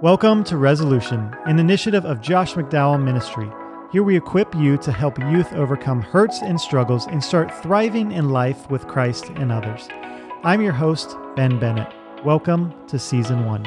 Welcome to Resolution, an initiative of Josh McDowell Ministry. Here we equip you to help youth overcome hurts and struggles and start thriving in life with Christ and others. I'm your host, Ben Bennett. Welcome to Season 1.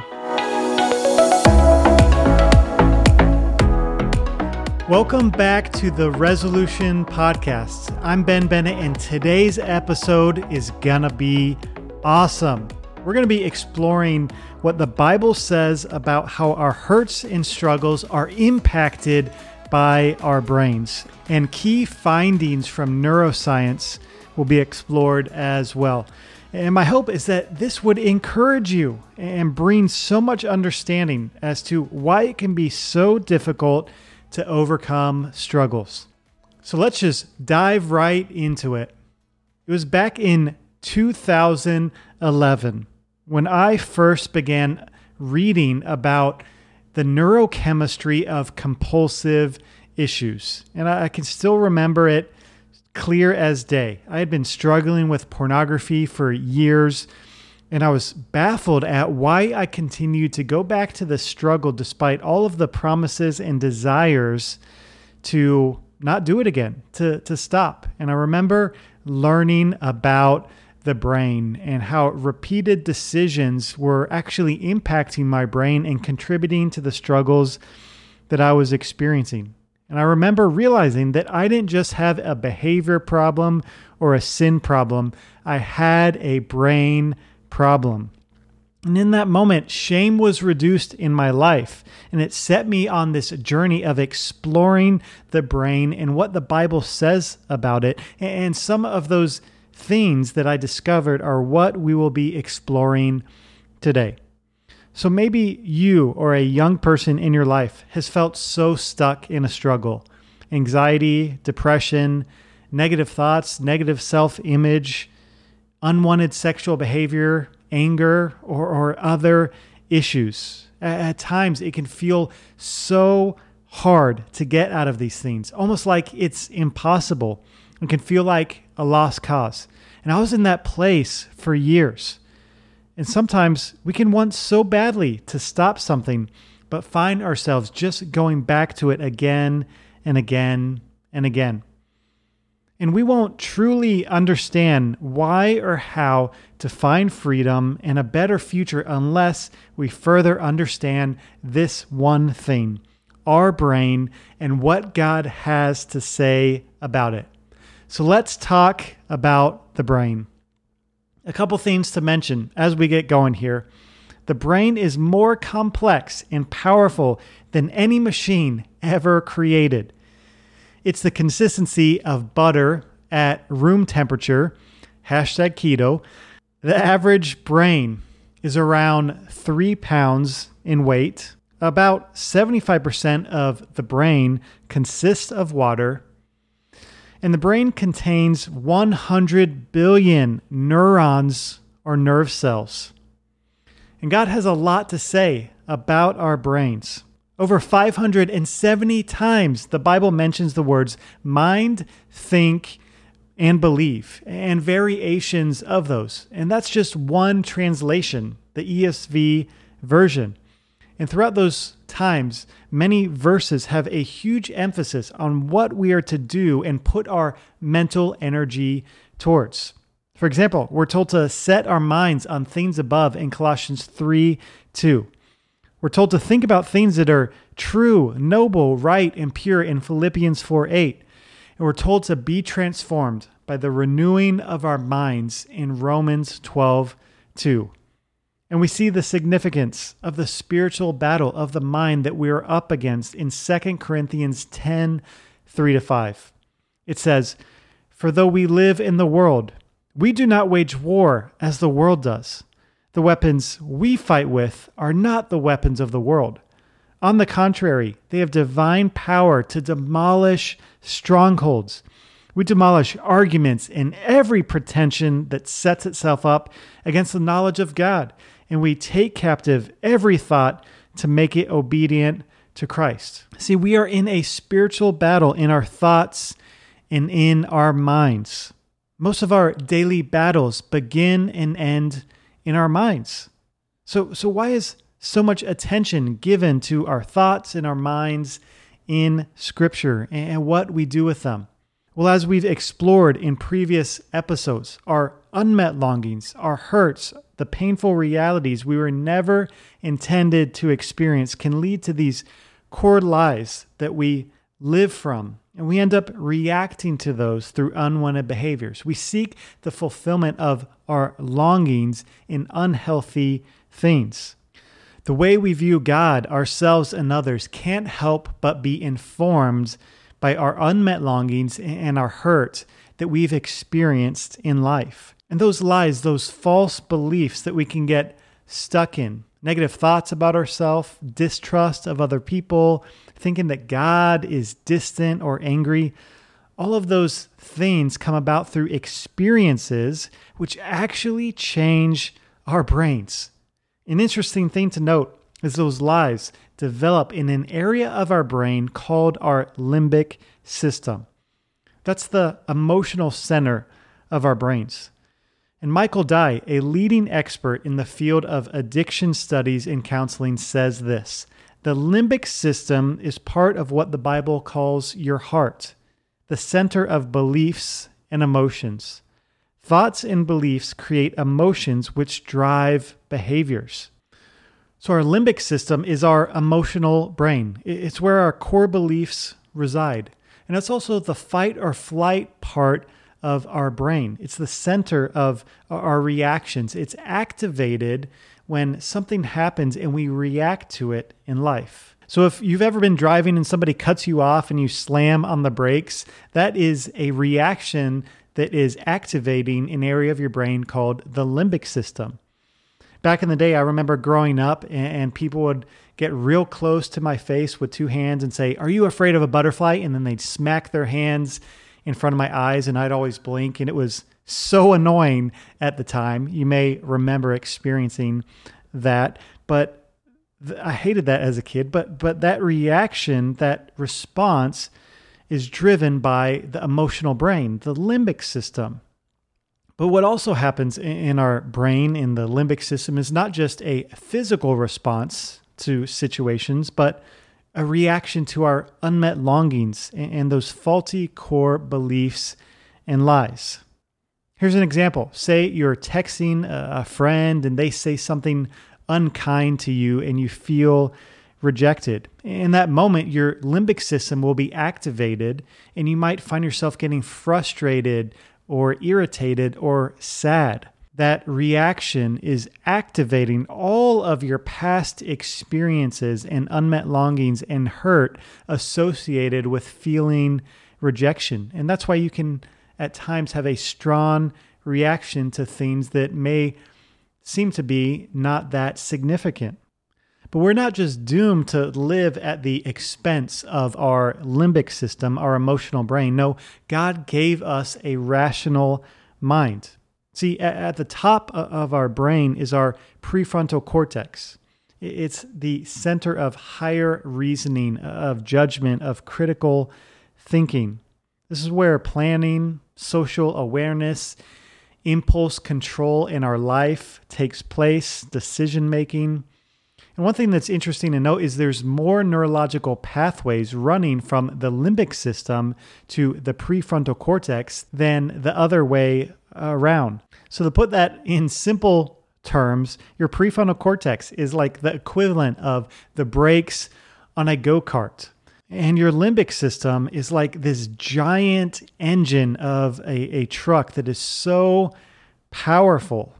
Welcome back to the Resolution Podcast. I'm Ben Bennett, and today's episode is gonna be awesome. We're gonna be exploring what the Bible says about how our hurts and struggles are impacted by our brains. And key findings from neuroscience will be explored as well. And my hope is that this would encourage you and bring so much understanding as to why it can be so difficult to overcome struggles. So let's just dive right into it. It was back in 2011 when I first began reading about the neurochemistry of compulsive issues. And I, can still remember it clear as day. I had been struggling with pornography for years, and I was baffled at why I continued to go back to the struggle despite all of the promises and desires to not do it again, to, to stop. And I remember learning about the brain and how repeated decisions were actually impacting my brain and contributing to the struggles that I was experiencing. And I remember realizing that I didn't just have a behavior problem or a sin problem, I had a brain problem. And in that moment, shame was reduced in my life, and it set me on this journey of exploring the brain and what the Bible says about it. And some of those things that I discovered are what we will be exploring today. So maybe you or a young person in your life has felt so stuck in a struggle anxiety, depression, negative thoughts, negative self image, unwanted sexual behavior, anger, or, or other issues. At times, it can feel so hard to get out of these things, almost like it's impossible. It can feel like a lost cause. And I was in that place for years. And sometimes we can want so badly to stop something, but find ourselves just going back to it again and again and again. And we won't truly understand why or how to find freedom and a better future unless we further understand this one thing our brain and what God has to say about it. So let's talk about the brain. A couple things to mention as we get going here. The brain is more complex and powerful than any machine ever created. It's the consistency of butter at room temperature, hashtag keto. The average brain is around three pounds in weight. About 75% of the brain consists of water, and the brain contains 100 billion neurons or nerve cells. And God has a lot to say about our brains. Over 570 times the Bible mentions the words mind, think, and believe, and variations of those. And that's just one translation, the ESV version. And throughout those times, many verses have a huge emphasis on what we are to do and put our mental energy towards. For example, we're told to set our minds on things above in Colossians 3 2. We're told to think about things that are true, noble, right, and pure in Philippians 4 8. And we're told to be transformed by the renewing of our minds in Romans 12 2. And we see the significance of the spiritual battle of the mind that we are up against in 2 Corinthians 10 3 to 5. It says, For though we live in the world, we do not wage war as the world does. The weapons we fight with are not the weapons of the world. On the contrary, they have divine power to demolish strongholds. We demolish arguments and every pretension that sets itself up against the knowledge of God and we take captive every thought to make it obedient to Christ. See, we are in a spiritual battle in our thoughts and in our minds. Most of our daily battles begin and end in our minds. So, so why is so much attention given to our thoughts and our minds in Scripture and what we do with them. Well, as we've explored in previous episodes, our unmet longings, our hurts, the painful realities we were never intended to experience can lead to these core lies that we live from. And we end up reacting to those through unwanted behaviors. We seek the fulfillment of our longings in unhealthy things. The way we view God, ourselves, and others can't help but be informed by our unmet longings and our hurt that we've experienced in life. And those lies, those false beliefs that we can get stuck in negative thoughts about ourselves, distrust of other people, thinking that God is distant or angry. All of those things come about through experiences which actually change our brains. An interesting thing to note is those lies develop in an area of our brain called our limbic system. That's the emotional center of our brains. And Michael Dye, a leading expert in the field of addiction studies and counseling, says this The limbic system is part of what the Bible calls your heart, the center of beliefs and emotions. Thoughts and beliefs create emotions which drive behaviors. So, our limbic system is our emotional brain. It's where our core beliefs reside. And it's also the fight or flight part of our brain. It's the center of our reactions. It's activated when something happens and we react to it in life. So, if you've ever been driving and somebody cuts you off and you slam on the brakes, that is a reaction that is activating an area of your brain called the limbic system. Back in the day, I remember growing up and people would get real close to my face with two hands and say, Are you afraid of a butterfly? And then they'd smack their hands in front of my eyes and I'd always blink. And it was so annoying at the time. You may remember experiencing that, but I hated that as a kid. But, but that reaction, that response, is driven by the emotional brain, the limbic system. But what also happens in our brain, in the limbic system, is not just a physical response to situations, but a reaction to our unmet longings and those faulty core beliefs and lies. Here's an example. Say you're texting a friend and they say something unkind to you and you feel rejected. In that moment, your limbic system will be activated and you might find yourself getting frustrated or irritated or sad that reaction is activating all of your past experiences and unmet longings and hurt associated with feeling rejection. And that's why you can at times have a strong reaction to things that may seem to be not that significant. But we're not just doomed to live at the expense of our limbic system, our emotional brain. No, God gave us a rational mind. See, at the top of our brain is our prefrontal cortex. It's the center of higher reasoning, of judgment, of critical thinking. This is where planning, social awareness, impulse control in our life takes place, decision making. One thing that's interesting to note is there's more neurological pathways running from the limbic system to the prefrontal cortex than the other way around. So, to put that in simple terms, your prefrontal cortex is like the equivalent of the brakes on a go kart. And your limbic system is like this giant engine of a, a truck that is so powerful.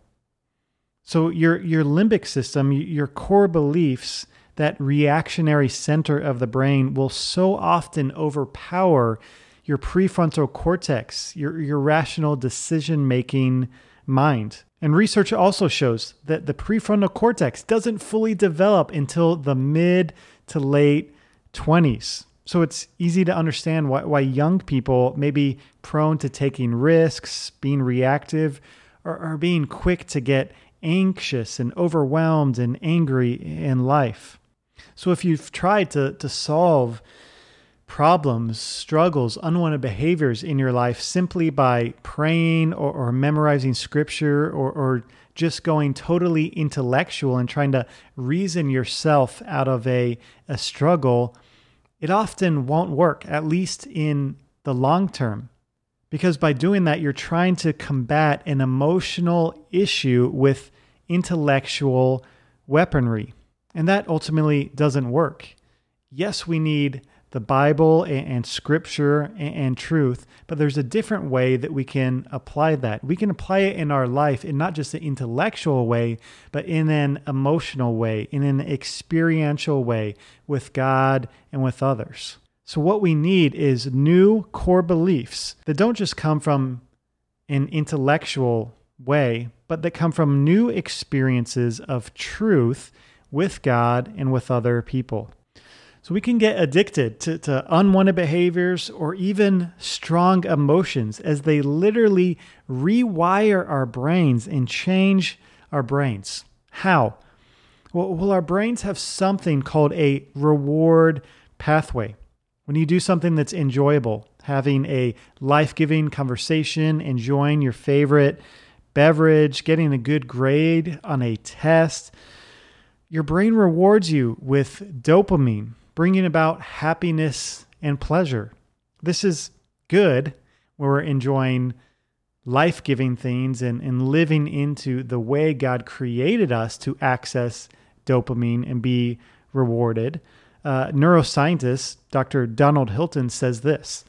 So, your, your limbic system, your core beliefs, that reactionary center of the brain will so often overpower your prefrontal cortex, your, your rational decision making mind. And research also shows that the prefrontal cortex doesn't fully develop until the mid to late 20s. So it's easy to understand why, why young people may be prone to taking risks, being reactive, or, or being quick to get anxious and overwhelmed and angry in life. So if you've tried to, to solve problems, struggles, unwanted behaviors in your life simply by praying or, or memorizing scripture or, or just going totally intellectual and trying to reason yourself out of a, a struggle, it often won't work, at least in the long term. Because by doing that, you're trying to combat an emotional issue with intellectual weaponry. And that ultimately doesn't work. Yes, we need the Bible and, Scripture and, truth, but there's a different way that we can apply that. We can apply it in our life in not just an intellectual way, but in an emotional way, in an experiential way with God and with others. So, what we need is new core beliefs that don't just come from an intellectual way, but that come from new experiences of truth with God and with other people. So we can get addicted to, to unwanted behaviors or even strong emotions as they literally rewire our brains and change our brains. How? Well, well, our brains have something called a reward pathway. When you do something that's enjoyable, having a life giving conversation, enjoying your favorite beverage, getting a good grade on a test, your brain rewards you with dopamine, bringing about happiness and pleasure. This is good when we're enjoying life giving things and, and living into the way God created us to access dopamine and be rewarded. Uh, neuroscientist Dr. Donald Hilton says this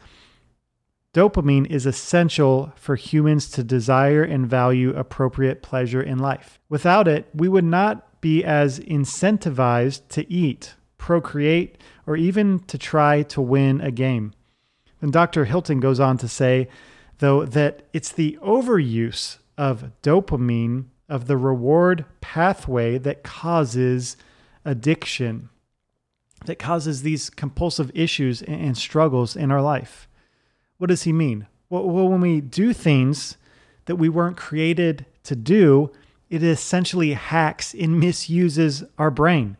Dopamine is essential for humans to desire and value appropriate pleasure in life. Without it, we would not be as incentivized to eat, procreate, or even to try to win a game. And Dr. Hilton goes on to say, though, that it's the overuse of dopamine, of the reward pathway, that causes addiction, that causes these compulsive issues and struggles in our life. What does he mean? Well, when we do things that we weren't created to do, it essentially hacks and misuses our brain.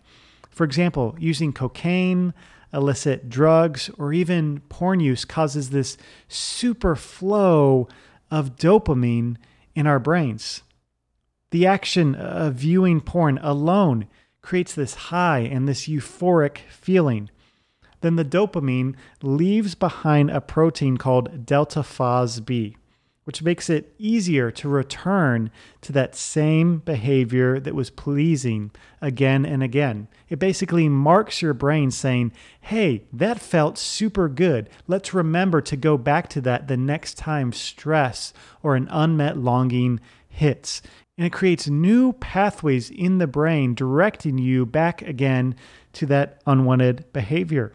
For example, using cocaine, illicit drugs, or even porn use causes this super flow of dopamine in our brains. The action of viewing porn alone creates this high and this euphoric feeling then the dopamine leaves behind a protein called delta FosB, which makes it easier to return to that same behavior that was pleasing again and again. It basically marks your brain saying, hey, that felt super good. Let's remember to go back to that the next time stress or an unmet longing hits. And it creates new pathways in the brain directing you back again to that unwanted behavior.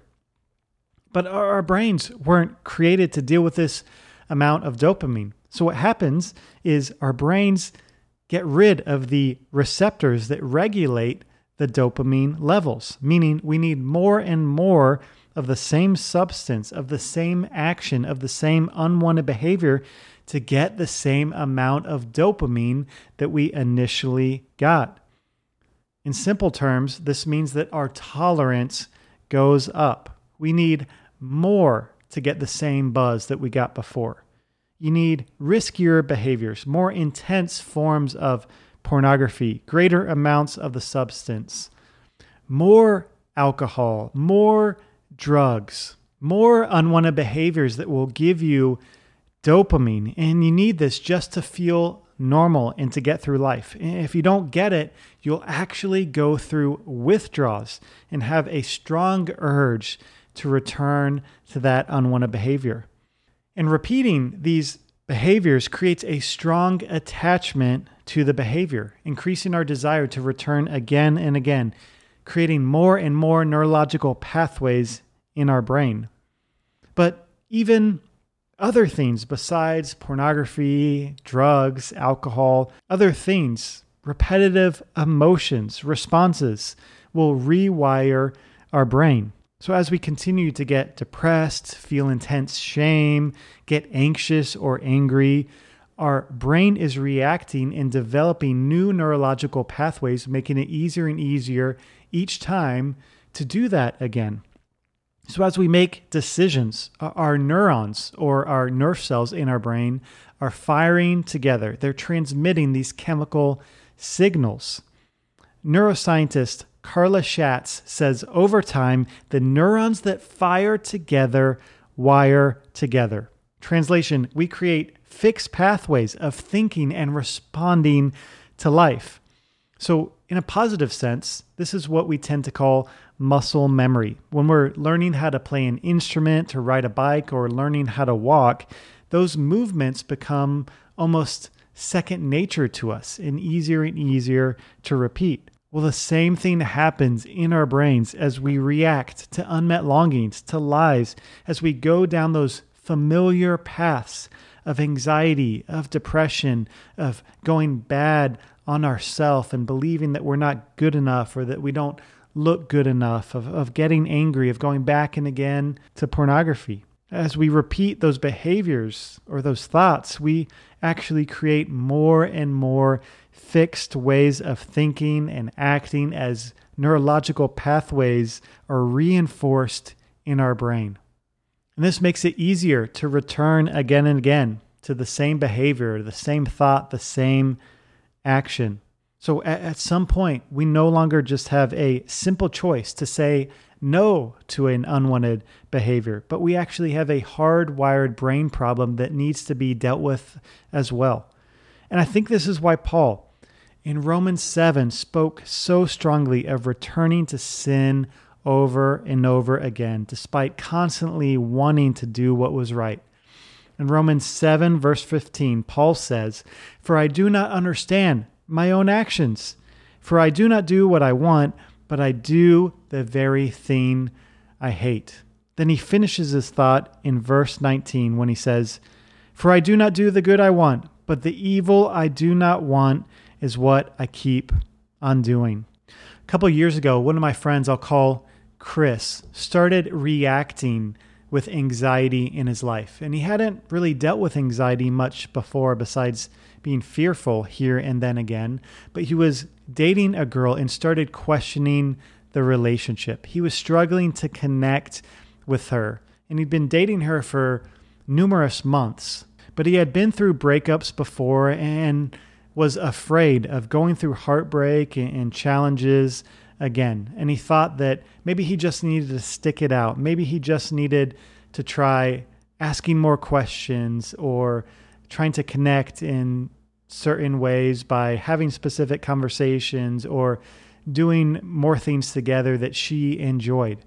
But our, brains weren't created to deal with this amount of dopamine. So what happens is our brains get rid of the receptors that regulate the dopamine levels, meaning we need more and more of the same substance, of the same action, of the same unwanted behavior to get the same amount of dopamine that we initially got. In simple terms, this means that our tolerance goes up. We need more to get the same buzz that we got before. You need riskier behaviors, more intense forms of pornography, greater amounts of the substance, more alcohol, more drugs, more unwanted behaviors that will give you dopamine. And you need this just to feel normal and to get through life. If you don't get it, you'll actually go through withdrawals and have a strong urge to return to that unwanted behavior. And repeating these behaviors creates a strong attachment to the behavior, increasing our desire to return again and again, creating more and more neurological pathways in our brain. But even other things besides pornography, drugs, alcohol, other things, repetitive emotions, responses will rewire our brain. So, as we continue to get depressed, feel intense shame, get anxious or angry, our brain is reacting and developing new neurological pathways, making it easier and easier each time to do that again. So, as we make decisions, uh, our neurons or our nerve cells in our brain are firing together. They're transmitting these chemical signals. Neuroscientist Carla Shatz says over time, the neurons that fire together wire together. Translation We create fixed pathways of thinking and responding to life. So, in a positive sense, this is what we tend to call muscle memory. When we're learning how to play an instrument, to ride a bike, or learning how to walk, those movements become almost second nature to us and easier and easier to repeat. Well, the same thing happens in our brains as we react to unmet longings, to lies, as we go down those familiar paths of anxiety, of depression, of going bad on ourself and believing that we're not good enough or that we don't look good enough, of, of getting angry, of going back and again to pornography. As we repeat those behaviors or those thoughts, we actually create more and more fixed ways of thinking and acting as neurological pathways are reinforced in our brain. And this makes it easier to return again and again to the same behavior, the same thought, the same action. So at, at some point, we no longer just have a simple choice to say no to an unwanted behavior, but we actually have a hardwired brain problem that needs to be dealt with as well. And I think this is why Paul in Romans 7 spoke so strongly of returning to sin over and over again, despite constantly wanting to do what was right. In Romans 7, verse 15, Paul says, For I do not understand my own actions. For I do not do what I want, but I do the very thing I hate. Then he finishes his thought in verse 19 when he says, For I do not do the good I want, but the evil I do not want is what I keep on doing. A couple years ago, one of my friends I'll call Chris started reacting with anxiety in his life. And he hadn't really dealt with anxiety much before, besides being fearful here and then again. But he was dating a girl and started questioning the relationship. He was struggling to connect with her. And he'd been dating her for numerous months. But he had been through breakups before and was afraid of going through heartbreak and challenges again. And he thought that maybe he just needed to stick it out. Maybe he just needed to try asking more questions or trying to connect in certain ways by having specific conversations or doing more things together that she enjoyed.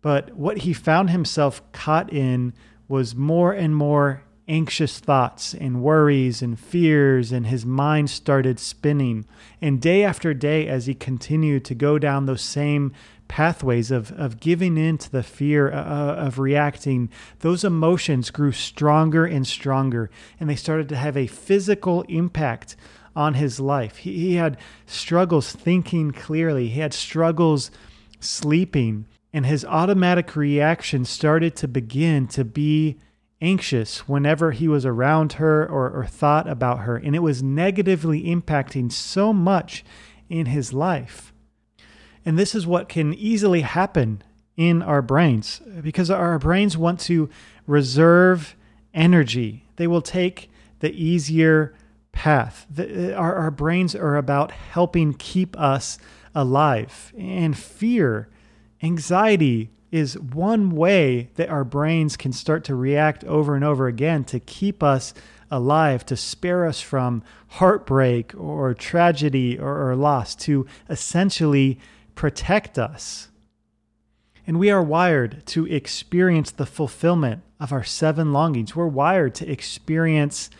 But what he found himself caught in was more and more anxious thoughts and worries and fears, and his mind started spinning. And day after day, as he continued to go down those same pathways of, of giving in to the fear uh, uh, of reacting, those emotions grew stronger and stronger, and they started to have a physical impact on his life. He, he had struggles thinking clearly, he had struggles sleeping, and his automatic reaction started to begin to be anxious whenever he was around her or, or thought about her, and it was negatively impacting so much in his life. And this is what can easily happen in our brains because our brains want to reserve energy. They will take the easier path. The, uh, our, our brains are about helping keep us alive. And fear, anxiety, is one way that our brains can start to react over and over again to keep us alive, to spare us from heartbreak or tragedy or, or loss, to essentially protect us. And we are wired to experience the fulfillment of our seven longings. We're wired to experience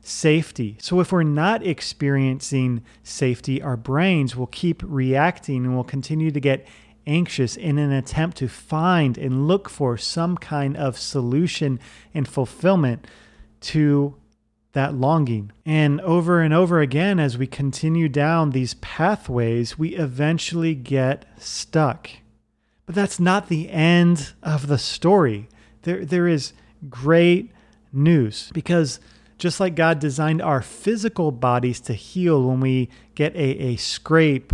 safety. So if we're not experiencing safety, our brains will keep reacting and will continue to get anxious in an attempt to find and look for some kind of solution and fulfillment to that longing. And over and over again, as we continue down these pathways, we eventually get stuck. But that's not the end of the story. There, there is great news because just like God designed our physical bodies to heal when we get a, a scrape,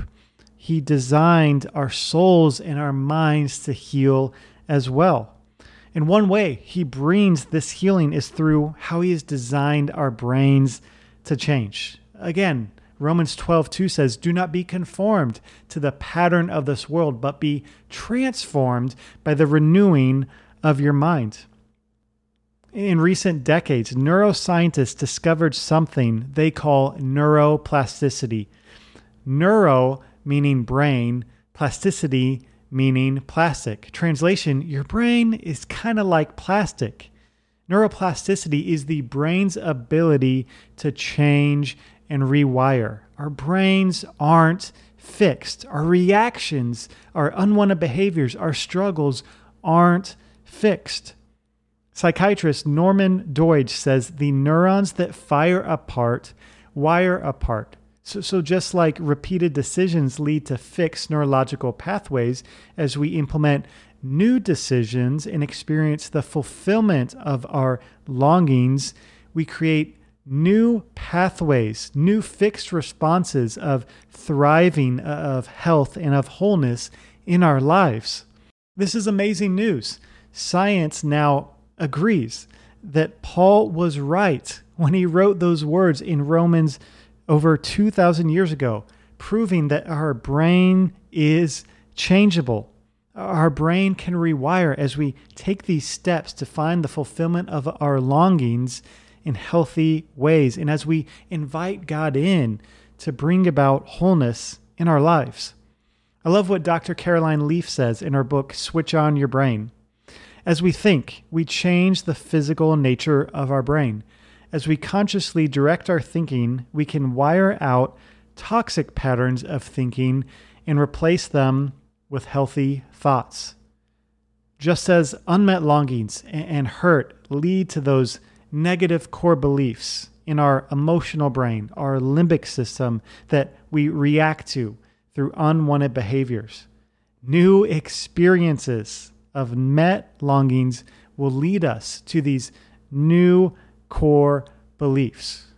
He designed our souls and our minds to heal as well. And one way he brings this healing is through how he has designed our brains to change. Again, Romans 12, 2 says, Do not be conformed to the pattern of this world, but be transformed by the renewing of your mind. In recent decades, neuroscientists discovered something they call neuroplasticity. Neuro meaning brain, plasticity meaning plastic. Translation Your brain is kind of like plastic. Neuroplasticity is the brain's ability to change and rewire. Our brains aren't fixed. Our reactions, our unwanted behaviors, our struggles aren't fixed. Psychiatrist Norman Doidge says the neurons that fire apart wire apart. So, so just like repeated decisions lead to fixed neurological pathways, as we implement new decisions and experience the fulfillment of our longings, we create new pathways, new fixed responses of thriving, uh, of health, and of wholeness in our lives. This is amazing news. Science now agrees that Paul was right when he wrote those words in Romans over 2,000 years ago, proving that our brain is changeable. Our brain can rewire as we take these steps to find the fulfillment of our longings in healthy ways, and as we invite God in to bring about wholeness in our lives. I love what Dr. Caroline Leaf says in her book, Switch On Your Brain. As we think, we change the physical nature of our brain. As we consciously direct our thinking, we can wire out toxic patterns of thinking and replace them with healthy thoughts. Just as unmet longings and hurt lead to those negative core beliefs in our emotional brain, our limbic system that we react to through unwanted behaviors, new experiences of met longings will lead us to these new core beliefs.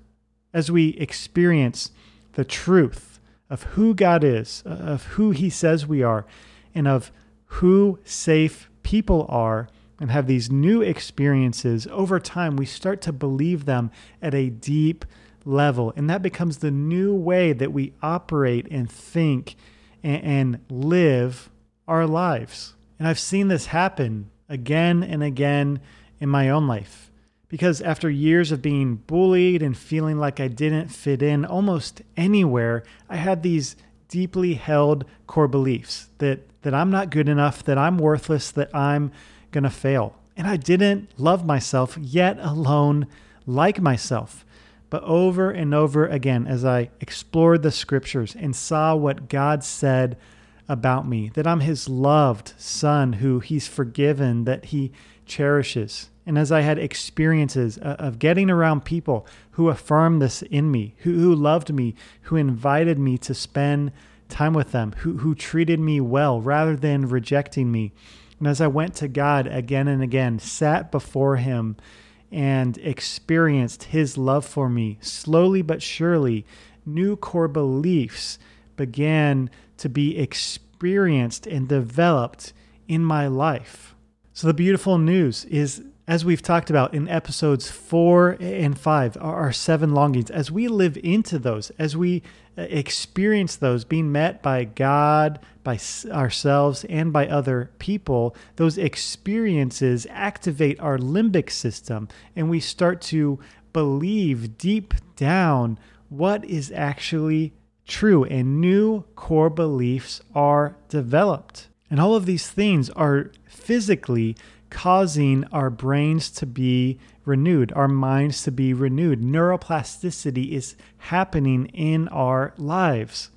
As we experience the truth of who God is, uh, of who He says we are, and of who safe people are, and have these new experiences, over time we start to believe them at a deep level. And that becomes the new way that we operate and think and, and live our lives. And I've seen this happen again and again in my own life. Because after years of being bullied and feeling like I didn't fit in almost anywhere, I had these deeply held core beliefs that, that I'm not good enough, that I'm worthless, that I'm going to fail. And I didn't love myself, yet alone like myself. But over and over again, as I explored the scriptures and saw what God said about me, that I'm his loved son who he's forgiven, that he cherishes, and as I had experiences of getting around people who affirmed this in me, who, who loved me, who invited me to spend time with them, who, who treated me well rather than rejecting me. And as I went to God again and again, sat before Him and experienced His love for me, slowly but surely, new core beliefs began to be experienced and developed in my life. So, the beautiful news is as we've talked about in episodes four and five, our seven longings, as we live into those, as we uh, experience those being met by God, by ourselves, and by other people, those experiences activate our limbic system and we start to believe deep down what is actually true, and new core beliefs are developed. And all of these things are physically causing our brains to be renewed, our minds to be renewed. Neuroplasticity is happening in our lives.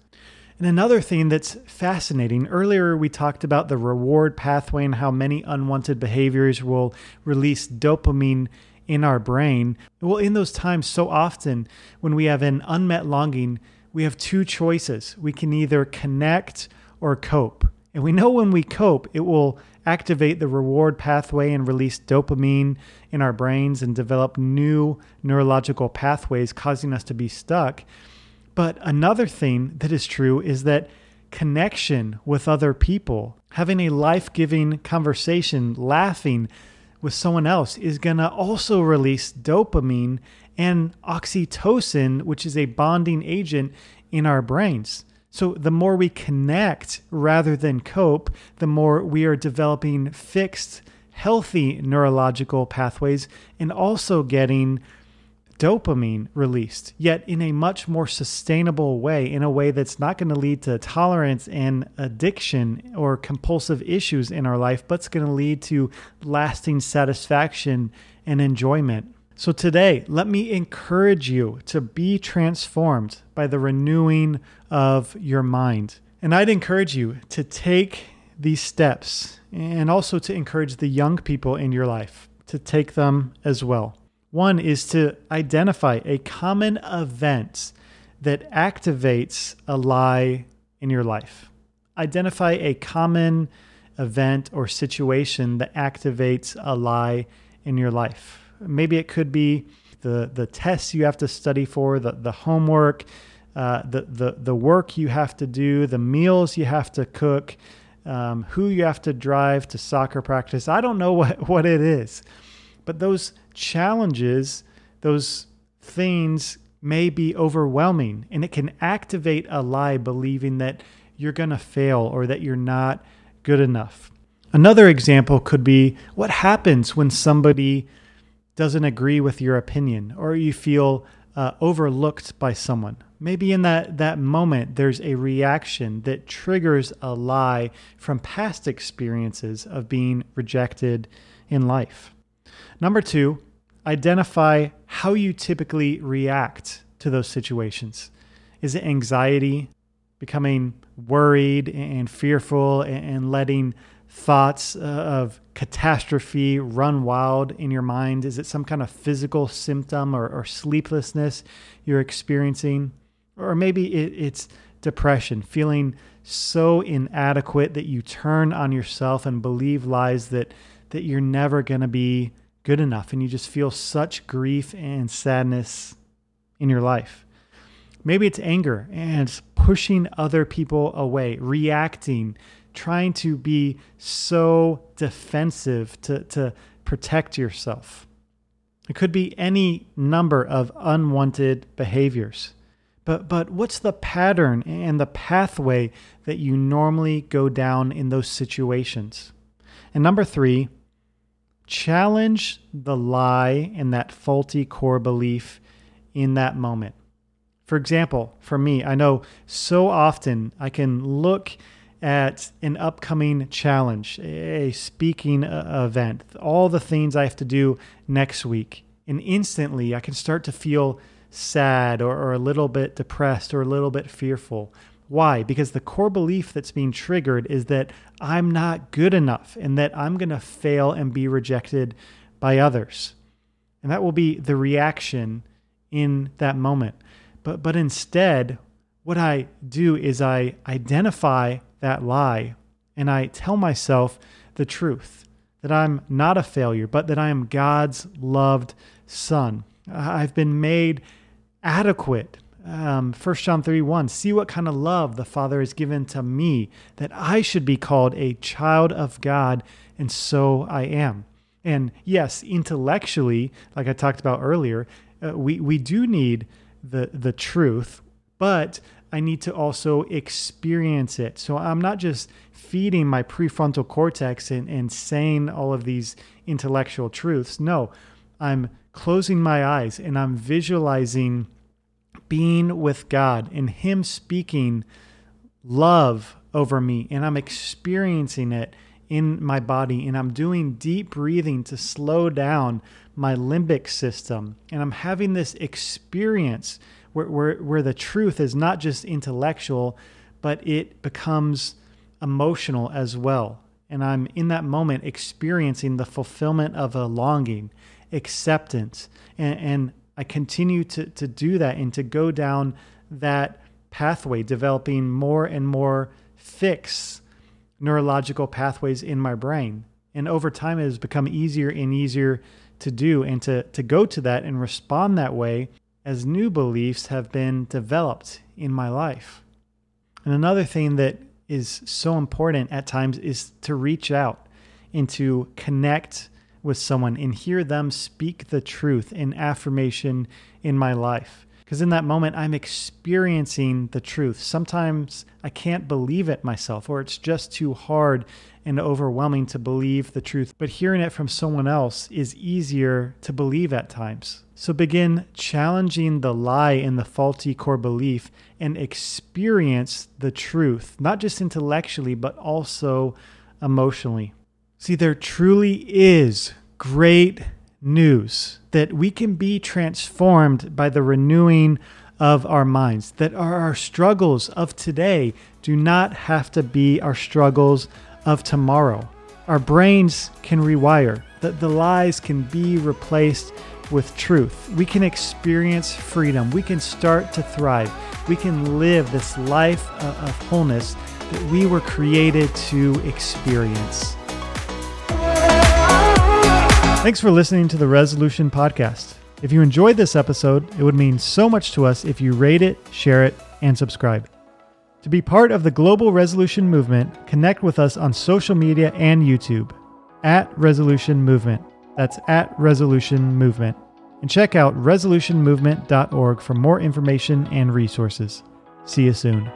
And another thing that's fascinating earlier, we talked about the reward pathway and how many unwanted behaviors will release dopamine in our brain. Well, in those times, so often when we have an unmet longing, we have two choices. We can either connect or cope. And we know when we cope, it will activate the reward pathway and release dopamine in our brains and develop new neurological pathways, causing us to be stuck. But another thing that is true is that connection with other people, having a life giving conversation, laughing with someone else is going to also release dopamine and oxytocin, which is a bonding agent in our brains. So, the more we connect rather than cope, the more we are developing fixed, healthy neurological pathways and also getting dopamine released, yet in a much more sustainable way, in a way that's not going to lead to tolerance and addiction or compulsive issues in our life, but it's going to lead to lasting satisfaction and enjoyment. So, today, let me encourage you to be transformed by the renewing of your mind. And I'd encourage you to take these steps and also to encourage the young people in your life to take them as well. One is to identify a common event that activates a lie in your life. Identify a common event or situation that activates a lie in your life. Maybe it could be the, the tests you have to study for, the, the homework, uh, the, the, the work you have to do, the meals you have to cook, um, who you have to drive to soccer practice. I don't know what, what it is, but those challenges, those things may be overwhelming and it can activate a lie believing that you're going to fail or that you're not good enough. Another example could be what happens when somebody doesn't agree with your opinion or you feel uh, overlooked by someone. Maybe in that, that moment, there's a reaction that triggers a lie from past experiences of being rejected in life. Number two, identify how you typically react to those situations. Is it anxiety, becoming worried and fearful and letting thoughts uh, of catastrophe run wild in your mind? Is it some kind of physical symptom or, or sleeplessness you're experiencing? Or maybe it, it's depression, feeling so inadequate that you turn on yourself and believe lies that, that you're never going to be good enough and you just feel such grief and sadness in your life. Maybe it's anger and pushing other people away, reacting, trying to be so defensive to, to protect yourself. It could be any number of unwanted behaviors. But, but what's the pattern and the pathway that you normally go down in those situations? And number three, challenge the lie and that faulty core belief in that moment. For example, for me, I know so often I can look at an upcoming challenge, a speaking uh, event, all the things I have to do next week, and instantly I can start to feel sad or, or a little bit depressed or a little bit fearful. Why? Because the core belief that's being triggered is that I'm not good enough and that I'm going to fail and be rejected by others. And that will be the reaction in that moment. But, but instead, what I do is I identify that lie and I tell myself the truth that I'm not a failure, but that I am God's loved son. I've been made adequate um, 1 John 3 1, see what kind of love the Father has given to me, that I should be called a child of God, and so I am. And yes, intellectually, like I talked about earlier, uh, we, we do need the, the truth, but I need to also experience it. So I'm not just feeding my prefrontal cortex and, and saying all of these intellectual truths. No, I'm closing my eyes and I'm visualizing being with God and Him speaking love over me, and I'm experiencing it in my body, and I'm doing deep breathing to slow down my limbic system, and I'm having this experience where, where, where the truth is not just intellectual, but it becomes emotional as well. And I'm in that moment experiencing the fulfillment of a longing, acceptance, and, and I continue to, to do that and to go down that pathway, developing more and more fixed neurological pathways in my brain. And over time, it has become easier and easier to do and to, to go to that and respond that way as new beliefs have been developed in my life. And another thing that is so important at times is to reach out and to connect with someone and hear them speak the truth in affirmation in my life. Because in that moment, I'm experiencing the truth. Sometimes I can't believe it myself, or it's just too hard and overwhelming to believe the truth. But hearing it from someone else is easier to believe at times. So begin challenging the lie in the faulty core belief and experience the truth, not just intellectually, but also emotionally. See, there truly is great news that we can be transformed by the renewing of our minds, that our struggles of today do not have to be our struggles of tomorrow. Our brains can rewire, that the lies can be replaced with truth. We can experience freedom. We can start to thrive. We can live this life of wholeness that we were created to experience. Thanks for listening to the Resolution Podcast. If you enjoyed this episode, it would mean so much to us if you rate it, share it, and subscribe. To be part of the global resolution movement, connect with us on social media and YouTube at Resolution Movement. That's at Resolution Movement. And check out resolutionmovement.org for more information and resources. See you soon.